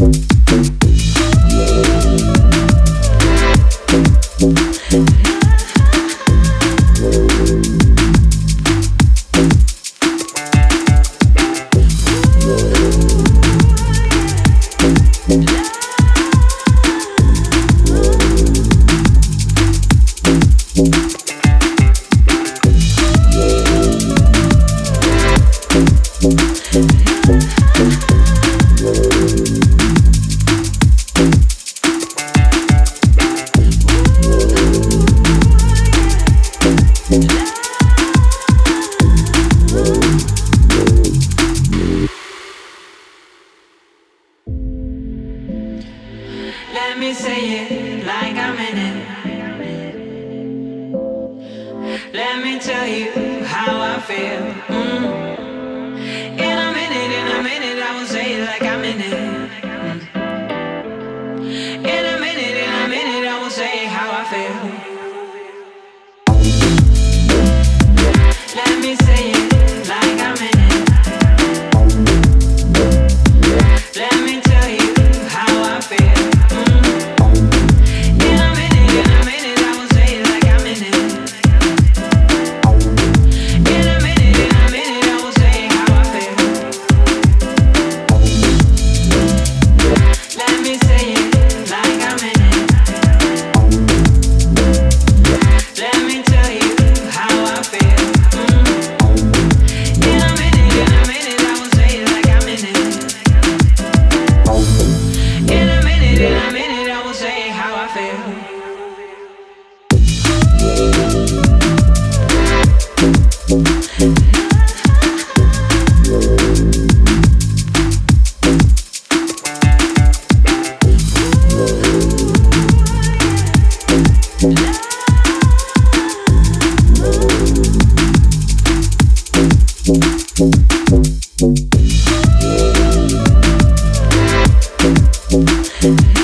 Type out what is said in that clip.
Thank Me say it like I'm in it. Let me tell you how I feel. Mm. Mm-hmm.